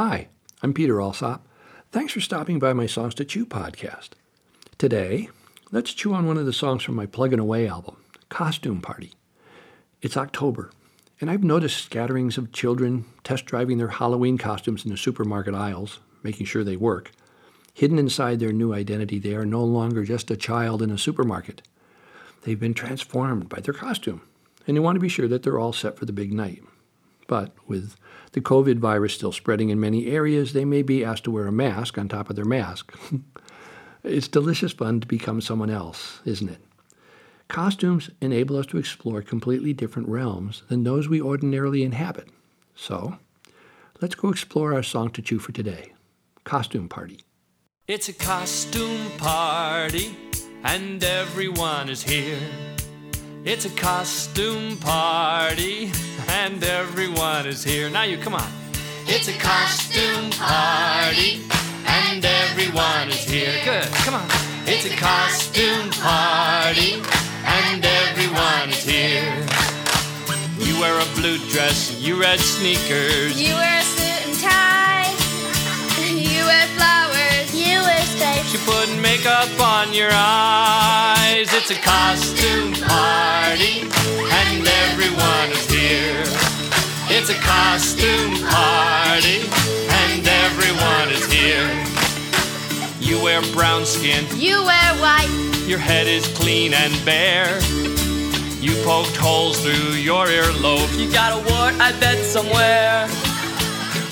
Hi, I'm Peter Alsop. Thanks for stopping by my Songs to Chew podcast. Today, let's chew on one of the songs from my Plugging Away album, Costume Party. It's October, and I've noticed scatterings of children test driving their Halloween costumes in the supermarket aisles, making sure they work. Hidden inside their new identity, they are no longer just a child in a supermarket. They've been transformed by their costume, and they want to be sure that they're all set for the big night. But with the COVID virus still spreading in many areas, they may be asked to wear a mask on top of their mask. it's delicious fun to become someone else, isn't it? Costumes enable us to explore completely different realms than those we ordinarily inhabit. So, let's go explore our song to chew for today Costume Party. It's a costume party, and everyone is here. It's a costume party, and everyone is here. Now you come on. It's a costume party, and everyone is here. Good, come on. It's a costume party, and everyone is here. You wear a blue dress, you red sneakers. You wear You put makeup on your eyes. It's a costume party, and everyone is here. It's a costume party, and everyone is here. You wear brown skin, You wear white. your head is clean and bare. You poked holes through your earlobe. You got a wart, I bet, somewhere.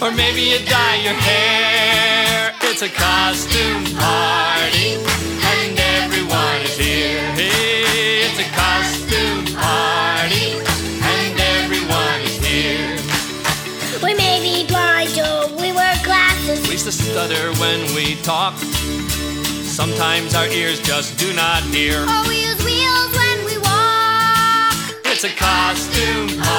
Or maybe you dye your hair. It's a costume party, and everyone is here. Hey, it's a costume party, and everyone is here. We may be blind or we wear glasses. We used to stutter when we talk. Sometimes our ears just do not hear. Or we use wheels when we walk. It's a costume party,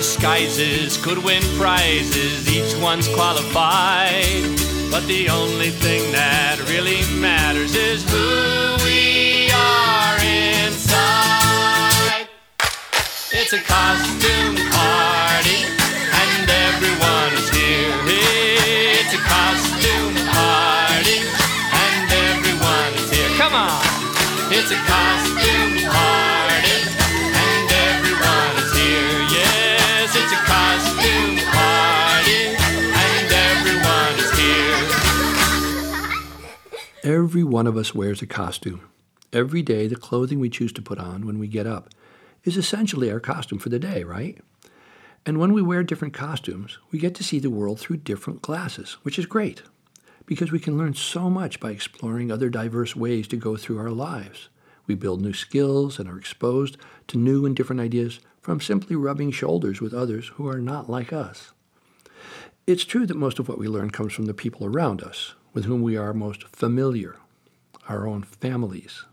disguises could win prizes, each one's qualified. But the only thing that really matters is who we are inside. It's a costume party, and everyone is here. It's a costume party, and everyone is here. Come on! It's a costume party, Every one of us wears a costume. Every day, the clothing we choose to put on when we get up is essentially our costume for the day, right? And when we wear different costumes, we get to see the world through different glasses, which is great because we can learn so much by exploring other diverse ways to go through our lives. We build new skills and are exposed to new and different ideas from simply rubbing shoulders with others who are not like us. It's true that most of what we learn comes from the people around us, with whom we are most familiar, our own families.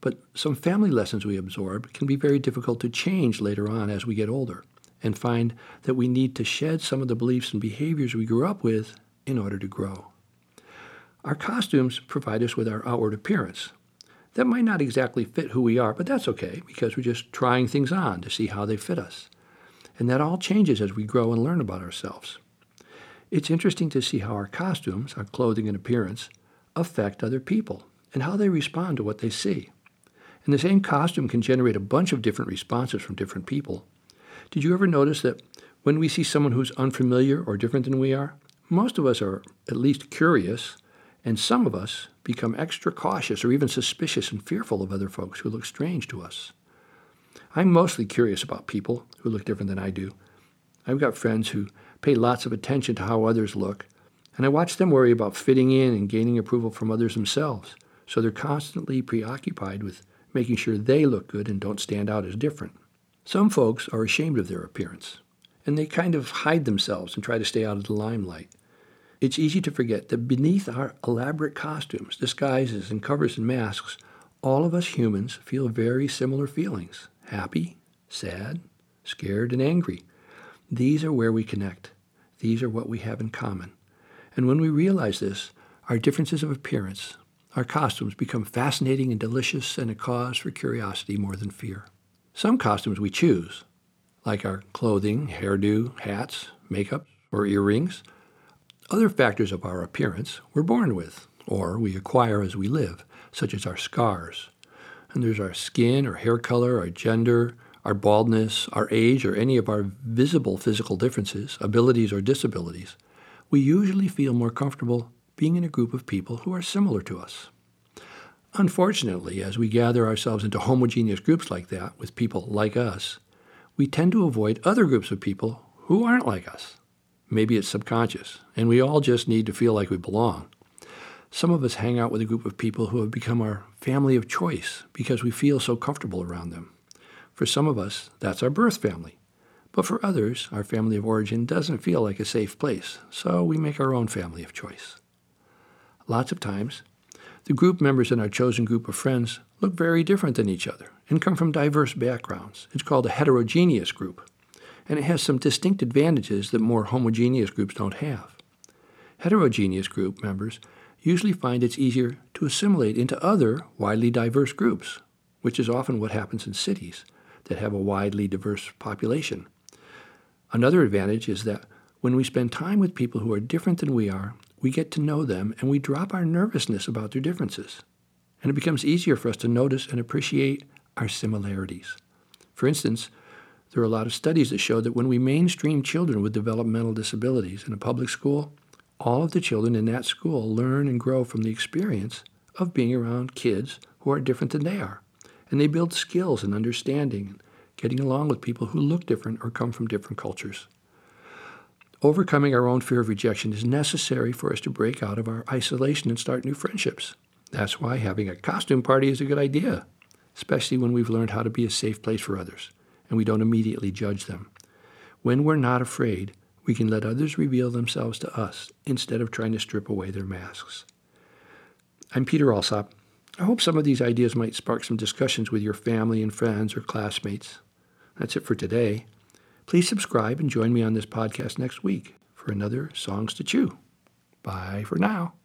But some family lessons we absorb can be very difficult to change later on as we get older and find that we need to shed some of the beliefs and behaviors we grew up with in order to grow. Our costumes provide us with our outward appearance. That might not exactly fit who we are, but that's okay because we're just trying things on to see how they fit us. And that all changes as we grow and learn about ourselves. It's interesting to see how our costumes, our clothing and appearance, affect other people and how they respond to what they see. And the same costume can generate a bunch of different responses from different people. Did you ever notice that when we see someone who's unfamiliar or different than we are, most of us are at least curious, and some of us become extra cautious or even suspicious and fearful of other folks who look strange to us. I'm mostly curious about people who look different than I do. I've got friends who pay lots of attention to how others look, and I watch them worry about fitting in and gaining approval from others themselves. So they're constantly preoccupied with making sure they look good and don't stand out as different. Some folks are ashamed of their appearance, and they kind of hide themselves and try to stay out of the limelight. It's easy to forget that beneath our elaborate costumes, disguises, and covers and masks, all of us humans feel very similar feelings happy, sad, scared, and angry. These are where we connect. These are what we have in common. And when we realize this, our differences of appearance, our costumes become fascinating and delicious and a cause for curiosity more than fear. Some costumes we choose, like our clothing, hairdo, hats, makeup, or earrings. Other factors of our appearance we're born with, or we acquire as we live, such as our scars. And there's our skin or hair color, our gender, our baldness, our age, or any of our visible physical differences, abilities, or disabilities. We usually feel more comfortable being in a group of people who are similar to us. Unfortunately, as we gather ourselves into homogeneous groups like that with people like us, we tend to avoid other groups of people who aren't like us. Maybe it's subconscious, and we all just need to feel like we belong. Some of us hang out with a group of people who have become our family of choice because we feel so comfortable around them. For some of us, that's our birth family. But for others, our family of origin doesn't feel like a safe place, so we make our own family of choice. Lots of times, the group members in our chosen group of friends look very different than each other and come from diverse backgrounds. It's called a heterogeneous group, and it has some distinct advantages that more homogeneous groups don't have. Heterogeneous group members usually find it's easier to assimilate into other widely diverse groups, which is often what happens in cities that have a widely diverse population. Another advantage is that when we spend time with people who are different than we are, we get to know them and we drop our nervousness about their differences. And it becomes easier for us to notice and appreciate our similarities. For instance, there are a lot of studies that show that when we mainstream children with developmental disabilities in a public school, all of the children in that school learn and grow from the experience of being around kids who are different than they are. And they build skills and understanding, getting along with people who look different or come from different cultures. Overcoming our own fear of rejection is necessary for us to break out of our isolation and start new friendships. That's why having a costume party is a good idea, especially when we've learned how to be a safe place for others and we don't immediately judge them. When we're not afraid, we can let others reveal themselves to us instead of trying to strip away their masks. I'm Peter Alsop. I hope some of these ideas might spark some discussions with your family and friends or classmates. That's it for today. Please subscribe and join me on this podcast next week for another Songs to Chew. Bye for now.